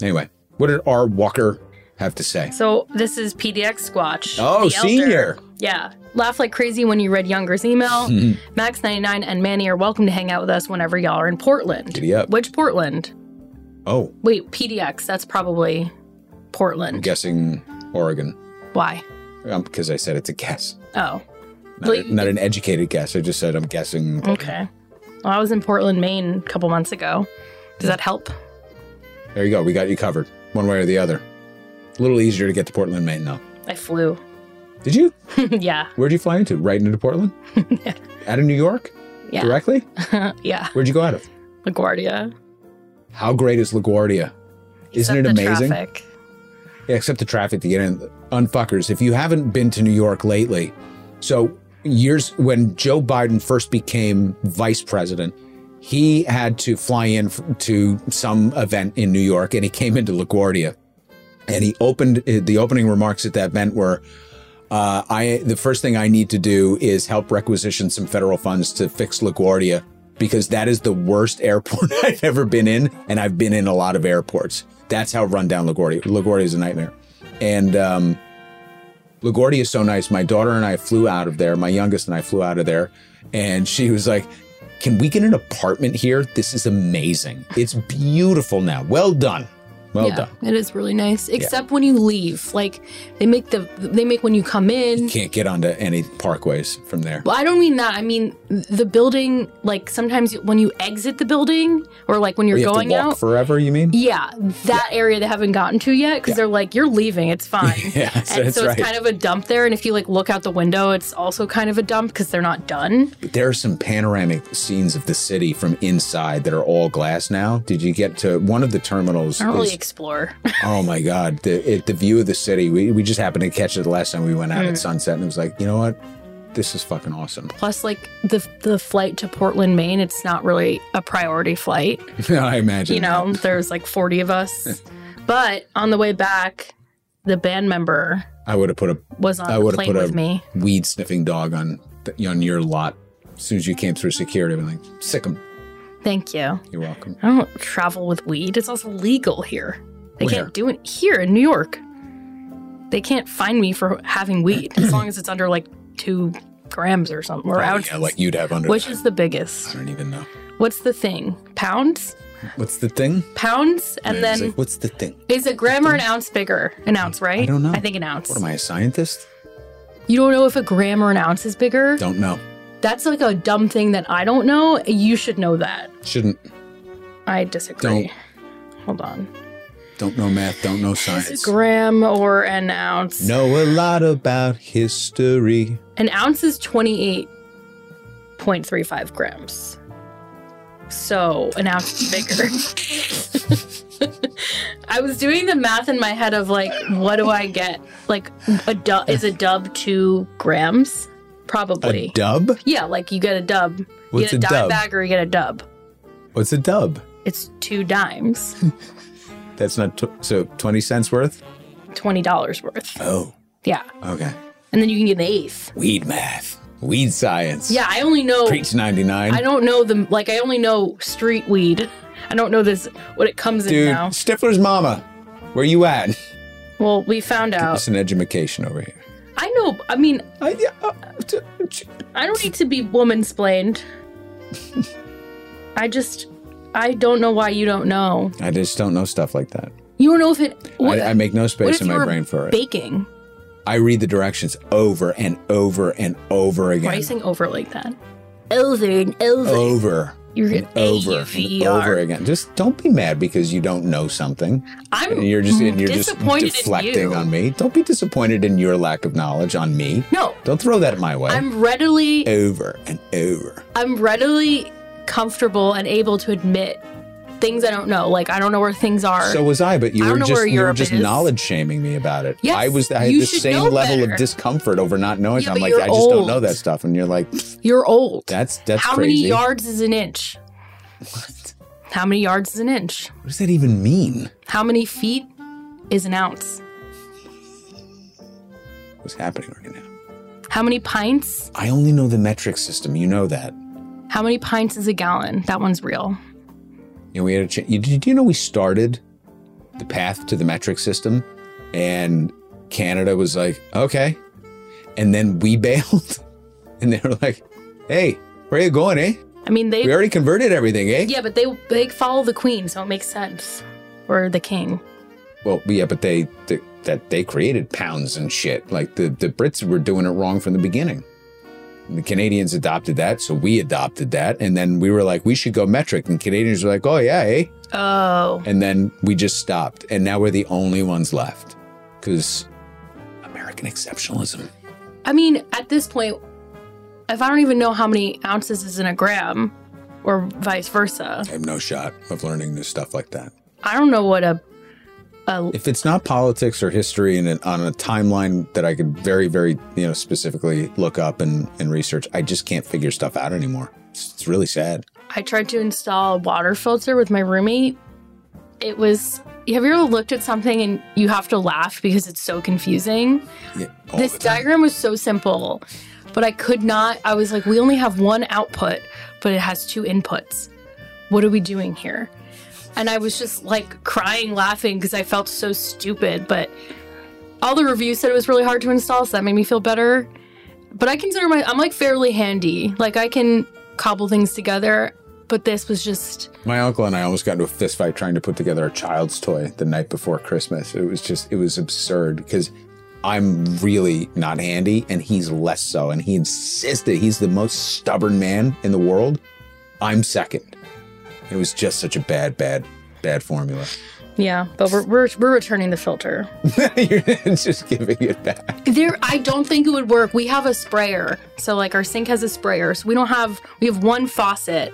Anyway, what did R. Walker have to say? So this is PDX Squatch. Oh, elder. senior. Yeah. Laugh like crazy when you read Younger's email. Hmm. Max99 and Manny are welcome to hang out with us whenever y'all are in Portland. Giddy up. Which Portland? Oh, Wait, PDX. That's probably I'm Portland. guessing Oregon. Why? Um, because I said it's a guess, Oh, not, a- not an educated guess. I just said I'm guessing. okay. Well, I was in Portland, Maine a couple months ago. Does that help? There you go. We got you covered, one way or the other. A little easier to get to Portland, Maine, though. I flew. Did you? yeah. Where'd you fly into? Right into Portland? Out of New York? Yeah. Directly? yeah. Where'd you go out of? LaGuardia. How great is LaGuardia? Isn't it Except amazing? traffic. Except the traffic to get in. Unfuckers, if you haven't been to New York lately, so years when Joe Biden first became vice president, he had to fly in to some event in New York and he came into LaGuardia. And he opened the opening remarks at that event were, uh, I the first thing I need to do is help requisition some federal funds to fix LaGuardia because that is the worst airport I've ever been in, and I've been in a lot of airports. That's how run down LaGuardia. LaGuardia is a nightmare, and um, LaGuardia is so nice. My daughter and I flew out of there. My youngest and I flew out of there, and she was like, "Can we get an apartment here? This is amazing. It's beautiful now. Well done, well yeah, done." it is really nice. Except when you leave, like they make the they make when you come in. You can't get onto any parkways from there. Well, I don't mean that. I mean the building. Like sometimes when you exit the building, or like when you're You going out. forever. You mean? yeah, that area they haven't gotten to yet because they're like, you're leaving, it's fine. Yeah, and that's so right. it's kind of a dump there. And if you like look out the window, it's also kind of a dump because they're not done. There are some panoramic scenes of the city from inside that are all glass now. Did you get to one of the terminals? I don't really explore. oh my god, the it, the view of the city. We we just happened to catch it the last time we went out Hmm. at sunset, and it was like, you know what, this is fucking awesome. Plus, like the the flight to Portland, Maine, it's not really a priority flight. I imagine. You know, there's like 40 of us. but on the way back, the band member I would have put a was on I would have put a me. weed sniffing dog on on your lot as soon as you came through security. I'm like, sick 'em. Thank you. You're welcome. I don't travel with weed. It's also legal here. They Where? can't do it here in New York. They can't find me for having weed as long as it's under like two grams or something or Oh, ounces. yeah, like you'd have under. Which that. is the biggest? I don't even know. What's the thing? Pounds? What's the thing? Pounds? And then like, what's the thing? is a gram or an ounce bigger? An ounce, right? I don't know. I think an ounce. What am I, a scientist? You don't know if a gram or an ounce is bigger? Don't know. That's like a dumb thing that I don't know. You should know that. Shouldn't. I disagree. Don't. Hold on. Don't know math, don't know Is it science. gram or an ounce? Know a lot about history. An ounce is 28.35 grams. So an ounce is bigger. I was doing the math in my head of like, what do I get? Like, a dub is a dub two grams? Probably. A dub? yeah, like you get a dub. What's You get a, a dime dub? bag or you get a dub. What's a dub? It's two dimes, That's not tw- so 20 cents worth? $20 worth. Oh, Yeah. okay. And then you can get an eighth. Weed math. Weed science. Yeah, I only know. Preach 99. I don't know the like. I only know street weed. I don't know this what it comes Dude, in now. Stifler's mama. Where you at? Well, we found out. It's an education over here. I know. I mean, I, yeah, uh, t- ch- I don't need to be woman splained. I just, I don't know why you don't know. I just don't know stuff like that. You don't know if it. What, I, I make no space in my brain for it. baking? I read the directions over and over and over again. Why are you saying over like that? Over and over. over. You're and over and over again. Just don't be mad because you don't know something. I'm And you're just and you're just disappointed in deflecting you. on me. Don't be disappointed in your lack of knowledge on me. No, Don't throw that in my way. I'm readily, over and over. I'm readily comfortable and able to admit things I don't know. Like I don't know where things are. So was I, but you I were just you were just is. knowledge shaming me about it. Yes, I was I had the same level better. of discomfort over not knowing. Yeah, I'm like, I just don't know that stuff. And you're like, You're old. that's that's How crazy. many yards is an inch? What? How many yards is an inch? What does that even mean? How many feet is an ounce? What's happening right now? How many pints? I only know the metric system. You know that. How many pints is a gallon? That one's real. You know, we had a ch- you, did you know we started the path to the metric system and Canada was like, okay. And then we bailed and they were like, hey, where are you going, eh? I mean, they We already converted everything, eh? yeah, but they they follow the queen, so it makes sense, or the king. Well, yeah, but they, they that they created pounds and shit. Like the the Brits were doing it wrong from the beginning. And the Canadians adopted that, so we adopted that, and then we were like, we should go metric, and Canadians were like, oh yeah, eh? Oh, And then we just stopped, and now we're the only ones left because American exceptionalism. I mean, at this point, if I don't even know how many ounces is in a gram, or vice versa, I have no shot of learning new stuff like that. I don't know what a a If it's not politics or history and on a timeline that I could very, very, you know, specifically look up and, and research, I just can't figure stuff out anymore. It's, it's really sad. I tried to install a water filter with my roommate. It was. Have you ever looked at something and you have to laugh because it's so confusing? Yeah, this diagram was so simple, but I could not. I was like, we only have one output, but it has two inputs. What are we doing here? And I was just like crying, laughing because I felt so stupid. But all the reviews said it was really hard to install, so that made me feel better. But I consider my I'm like fairly handy. Like I can cobble things together. But this was just My uncle and I almost got into a fist fight trying to put together a child's toy the night before Christmas. It was just, it was absurd because I'm really not handy and he's less so. And he insisted he's the most stubborn man in the world. I'm second. It was just such a bad, bad, bad formula. yeah. But we're we're, we're returning the filter. You're just giving it back. There, I don't think it would work. We have a sprayer, so like our sink has a sprayer. So we don't have we have one faucet,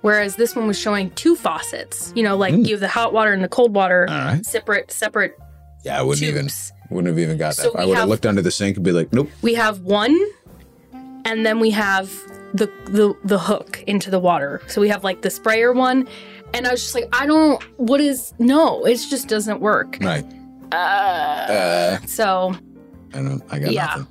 whereas this one was showing two faucets. You know, like hmm. you have the hot water and the cold water, All right. separate separate Yeah, I wouldn't even, wouldn't have even got that. So I would have have- looked under the sink and be like, nope. We have one, and then we have the the the hook into the water. So we have like the sprayer one, and I was just like, I don't. What is no? It just doesn't work. Right. Uh, Uh, so I don't, I got Yeah. nothing.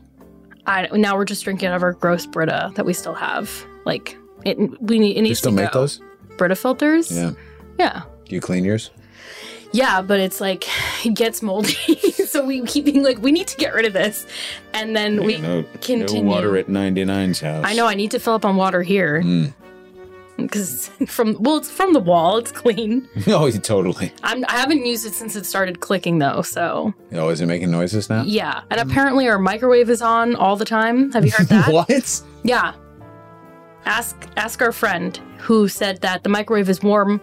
I now we're just drinking out of our gross Brita that we still have. Like it, we need it You needs still to make go. those? Brita filters. Yeah. Yeah. Do you clean yours? Yeah, but it's like it gets moldy. so we keep being like, we need to get rid of this. And then we no, continue. no water at 99's house. I know I need to fill up on water here. Mm. Because from well, it's from the wall, it's clean. Oh, totally. I'm I haven't used it since it started clicking though, so Oh, is it making noises now? yeah. And apparently our microwave is on all the time. Have you heard that? what? Yeah. Ask ask our friend who said that the microwave is warm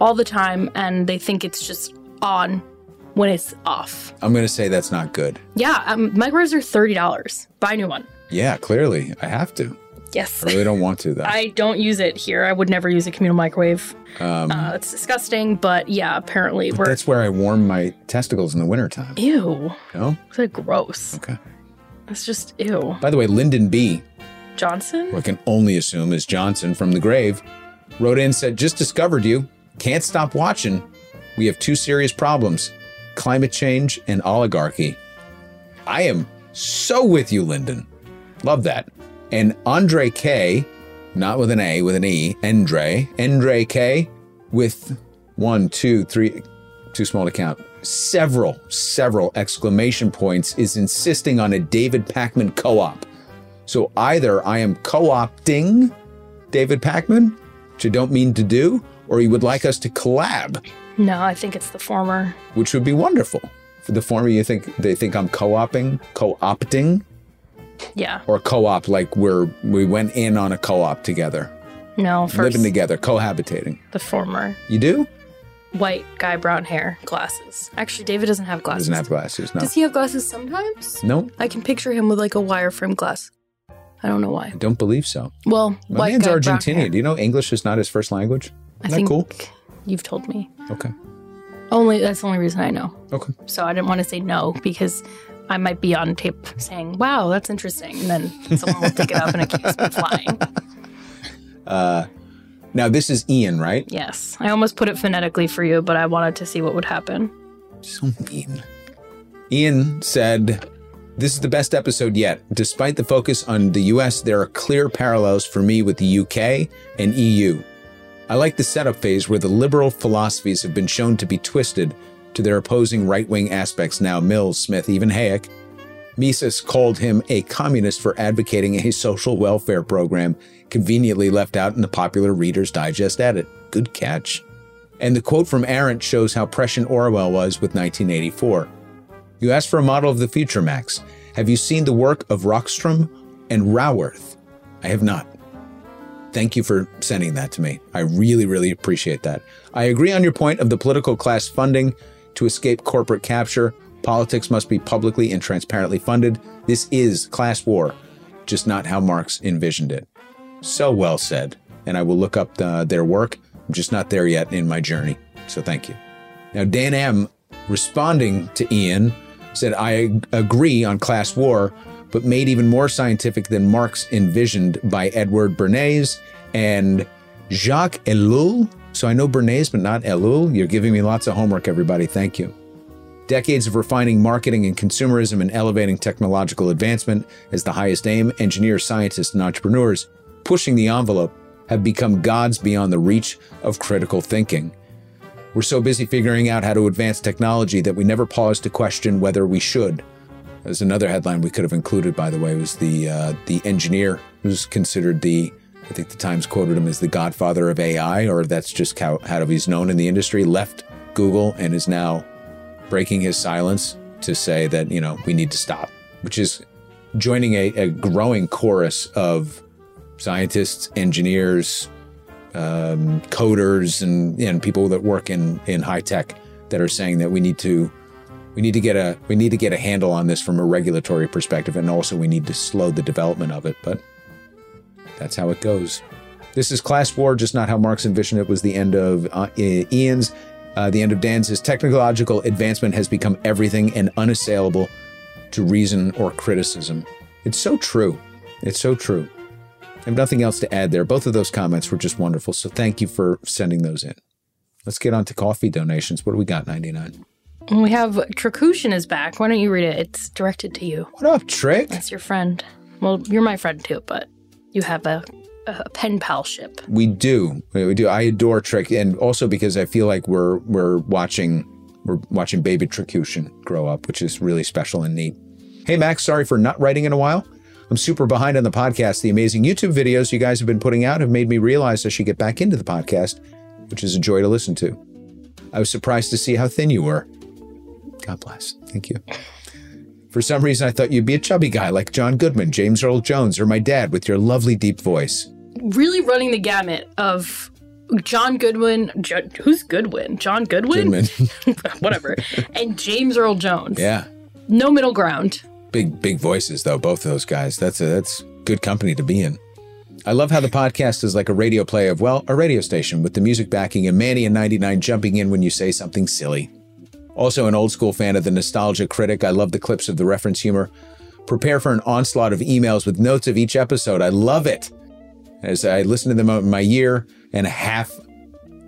all the time and they think it's just on when it's off. I'm going to say that's not good. Yeah, um, microwaves are thirty dollars. Buy a new one. Yeah, clearly. I have to. Yes. I really don't want to, though. I don't use it here. I would never use a communal microwave. Um, Uh, it's disgusting, but yeah, apparently we're. that's where I warm my testicles in the wintertime. Ew. No? It's like gross. Okay. It's just ew. By the way, Lyndon B., Johnson? who I can only assume is Johnson from the grave, wrote in said, Just discovered you. Can't stop watching. We have two serious problems climate change and oligarchy. I am so with you, Lyndon. Love that. And Andre K, not with an A, with an E, Andre, Andre K, with one, two, three, too small to count, several, several exclamation points, is insisting on a David Pakman co op. So either I am co opting David Pakman, which I don't mean to do, or he would like us to collab, No, I think it's the former. which would be wonderful. For the former, you think they think I'm co oping, co opting, Yeah. or co op like we're we went in on a co op together, No, first living together, cohabitating. the former. You do? White guy, brown hair, glasses. Actually, David doesn't have glasses. Doesn't have glasses. No. Does he have glasses sometimes? No, I can picture him with like a wireframe glass. I don't know why. I don't believe so. Well, My man's. Argentinian. Do you know English is not his first language? I Isn't that think cool? you've told me. Okay. Only that's the only reason I know. Okay. So I didn't want to say no because I might be on tape saying, "Wow, that's interesting," and then someone will pick it up and accuse me of lying. Uh, Now this is Ian, right? Yes, I almost put it phonetically for you, but I wanted to see what would happen. So mean. Ian said, This is the best episode yet. Despite the focus on the US, there are clear parallels for me with the UK and EU. I like the setup phase where the liberal philosophies have been shown to be twisted to their opposing right wing aspects now Mills, Smith, even Hayek. Mises called him a communist for advocating a social welfare program conveniently left out in the popular Reader's Digest edit. Good catch. And the quote from Arendt shows how prescient Orwell was with 1984. You asked for a model of the future, Max. Have you seen the work of Rockstrom and Raworth? I have not. Thank you for sending that to me. I really, really appreciate that. I agree on your point of the political class funding to escape corporate capture. Politics must be publicly and transparently funded. This is class war, just not how Marx envisioned it. So well said. And I will look up the, their work. I'm just not there yet in my journey. So thank you. Now, Dan M, responding to Ian, said, I agree on class war, but made even more scientific than Marx envisioned by Edward Bernays and Jacques Ellul. So I know Bernays, but not Ellul. You're giving me lots of homework, everybody. Thank you. Decades of refining marketing and consumerism and elevating technological advancement as the highest aim, engineers, scientists, and entrepreneurs pushing the envelope have become gods beyond the reach of critical thinking. We're so busy figuring out how to advance technology that we never pause to question whether we should. There's another headline we could have included, by the way, was the uh, the engineer who's considered the I think the Times quoted him as the godfather of AI, or that's just how, how he's known in the industry. Left Google and is now breaking his silence to say that you know we need to stop, which is joining a, a growing chorus of scientists, engineers, um, coders, and, and people that work in in high tech that are saying that we need to we need to get a we need to get a handle on this from a regulatory perspective, and also we need to slow the development of it. But that's how it goes. This is class war, just not how Marx envisioned it. Was the end of uh, Ian's. Uh, the end of Dan's technological advancement has become everything and unassailable to reason or criticism. It's so true. It's so true. I have nothing else to add there. Both of those comments were just wonderful. So thank you for sending those in. Let's get on to coffee donations. What do we got? 99. We have Trakushin is back. Why don't you read it? It's directed to you. What up, Trick? That's your friend. Well, you're my friend too, but you have a, a pen pal ship. We do. We do. I adore Trick, and also because I feel like we're we're watching we're watching baby Trickution grow up, which is really special and neat. Hey Max, sorry for not writing in a while. I'm super behind on the podcast. The amazing YouTube videos you guys have been putting out have made me realize I should get back into the podcast, which is a joy to listen to. I was surprised to see how thin you were. God bless. Thank you. For some reason, I thought you'd be a chubby guy like John Goodman, James Earl Jones, or my dad with your lovely deep voice. Really running the gamut of John Goodwin. Jo- who's Goodwin? John Goodwin? Goodman. Whatever. and James Earl Jones. yeah. No middle ground. Big big voices though, both of those guys. That's a, that's good company to be in. I love how the podcast is like a radio play of well, a radio station with the music backing and Manny and 99 jumping in when you say something silly. Also an old school fan of the nostalgia critic. I love the clips of the reference humor. Prepare for an onslaught of emails with notes of each episode. I love it. As I listen to them in my year and a half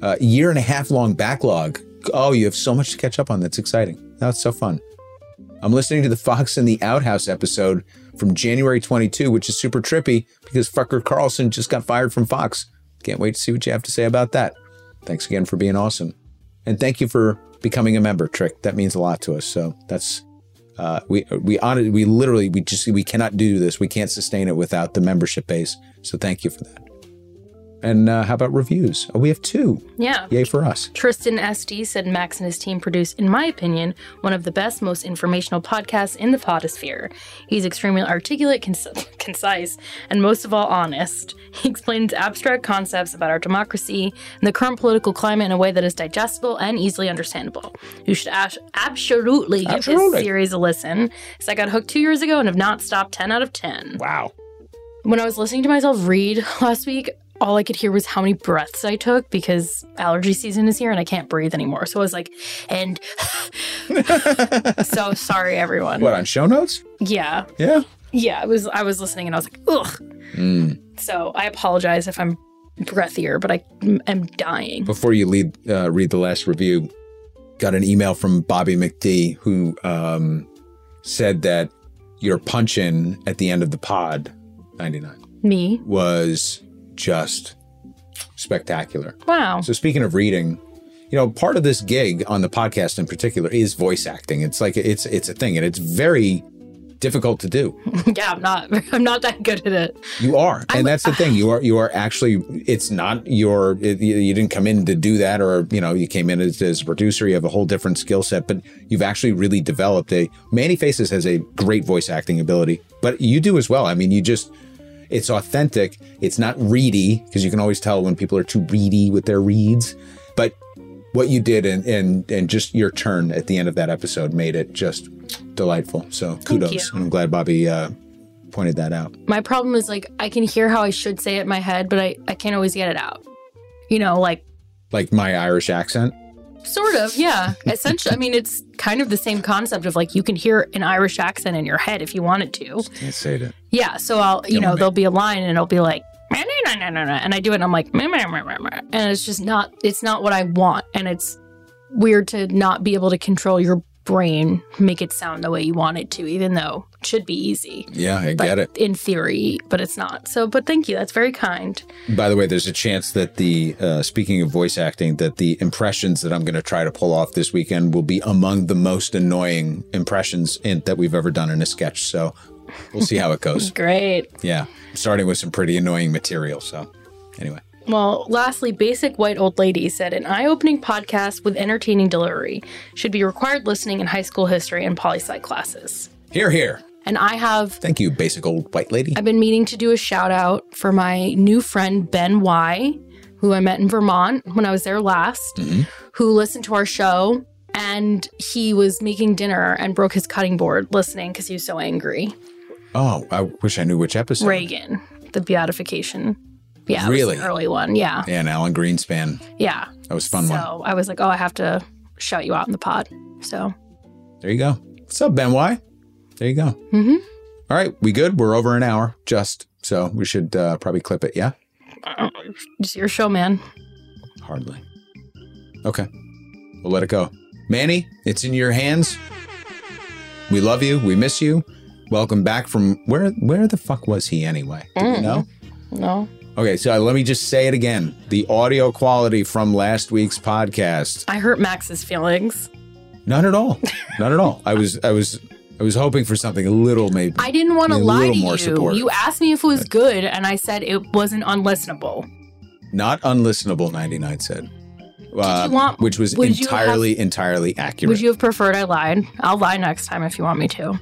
uh, year and a half long backlog. Oh, you have so much to catch up on. That's exciting. That's so fun. I'm listening to the Fox in the Outhouse episode from January 22, which is super trippy because fucker Carlson just got fired from Fox. Can't wait to see what you have to say about that. Thanks again for being awesome. And thank you for becoming a member, Trick. That means a lot to us. So that's uh, we we honor we literally we just we cannot do this. We can't sustain it without the membership base. So thank you for that. And uh, how about reviews? Oh, we have two. Yeah. Yay for us. Tristan SD said Max and his team produce, in my opinion, one of the best, most informational podcasts in the podosphere. He's extremely articulate, cons- concise, and most of all, honest. He explains abstract concepts about our democracy and the current political climate in a way that is digestible and easily understandable. You should ash- absolutely give Absolutely. this series a listen, because I got hooked two years ago and have not stopped 10 out of 10. Wow. When I was listening to myself read last week, all I could hear was how many breaths I took because allergy season is here and I can't breathe anymore. So I was like, and so sorry, everyone. What on show notes? Yeah, Yeah. yeah. I was I was listening and I was like, ugh. So I apologize if I'm breathier, but I am dying. before you lead, uh, read the last review, got an email from Bobby McD who um, said that your punch in at the end of the pod, 99, Me? was just spectacular. Wow. So, speaking of reading, you know, part of this gig on the podcast in particular is voice acting. It's like it's it's a thing, and it's very difficult to do. yeah, I'm not. I'm not that good at it. You are, and that's the thing. You are you are actually. It's not your. It, you you didn't come in to do that, or you know, you came in as, as a producer. You have a whole different skill set, but you've actually really developed a. Manny Faces has a great voice acting ability, but you do as well. I mean, you just. It's authentic. It's not reedy because you can always tell when people are too reedy with their reads. But what you did and and and just your turn at the end of that episode made it just delightful. So kudos. And I'm glad Bobby uh, pointed that out. My problem is like I can hear how I should say it in my head, but I I can't always get it out. You know, like Like my Irish accent. Sort of, yeah. Essentially, I mean, it's kind of the same concept of like you can hear an Irish accent in your head if you wanted to. Can't say that. Yeah, so I'll, you know, there'll be a line and it'll be like, "Meh, nah, nah, nah, nah," and I do it and I'm like, "Meh, meh, meh, meh, meh," and it's just not, it's not what I want. And it's weird to not be able to control your brain, make it sound the way you want it to, even though it should be easy. Yeah, I get it. in theory, but it's not. So, but thank you. That's very kind. By the way, there's a chance that the uh, speaking of voice acting, that the impressions that I'm going to try to pull off this weekend will be among the most annoying impressions in, that we've ever done in a sketch. So we'll see how it goes. Great. Yeah, starting with some pretty annoying material. So anyway, Well, lastly, Basic White Old Lady said an eye opening podcast with entertaining delivery should be required listening in high school history and poli sci classes. here, here. And I have Thank you, basic old white lady. I've been meaning to do a shout out for my new friend Ben Y, who I met in Vermont when I was there last, mm-hmm. who listened to our show and he was making dinner and broke his cutting board listening because he was so angry. Oh, I wish I knew which episode. Reagan, the beatification. Yeah, Really? early one. Yeah, Yeah, and Alan Greenspan. yeah. That was fun so one. I was like, oh, I have to shout you out in the pod. So There you go. What's up, Ben Y? There you go. Mhm. All right, we good? We're over an hour, just so we should uh, probably clip it. Yeah, it's your show, man. hardly. Okay, we'll let it go. Manny, it's in your hands. We love you. We miss you. Welcome back from where? Where the fuck was he anyway? Do Mm. you know? No. Okay, so let me just say it again. The audio quality from last week's podcast I hurt Max's feelings. Not at all. Not at all. I was I was I was hoping for something a little maybe. I didn't want to lie to more you. supportive. You asked me if it was good, and I said it wasn't unlistenable. Not unlistenable 99 said. Uh, you want- which was entirely entirely accurate. Would you have preferred I lied? I'll lie next time if you want me to.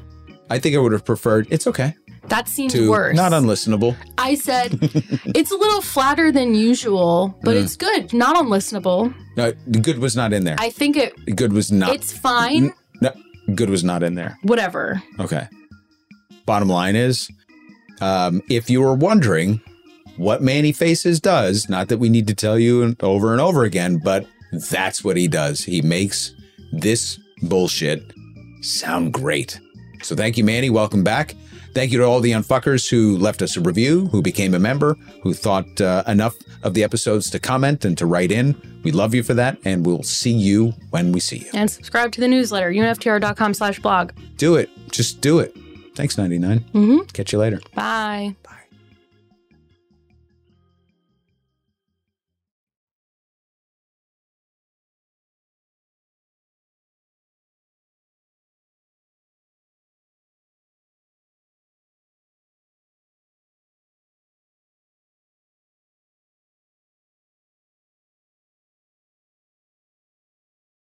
I think I would have preferred it's okay. That seems to worse. not unlistenable. I said it's a little flatter than usual, but it's good. Not unlistenable. No, the good was not in there. I think it good was not. it's fine. no, good was not in there. Whatever. Okay. Bottom line is, um, if you were wondering what Manny Faces does, not that we need to tell you over and over again, but that's what he does. He makes this bullshit sound great. So thank you, Manny. Welcome back. Thank you to all the unfuckers who left us a review, who became a member, who thought uh, enough of the episodes to comment and to write in. We love you for that, and we'll see you when we see you. And subscribe to the newsletter, unftr.com slash blog. Do it. Just do it. Thanks, 99. Mm-hmm. Catch you later. Bye. Bye.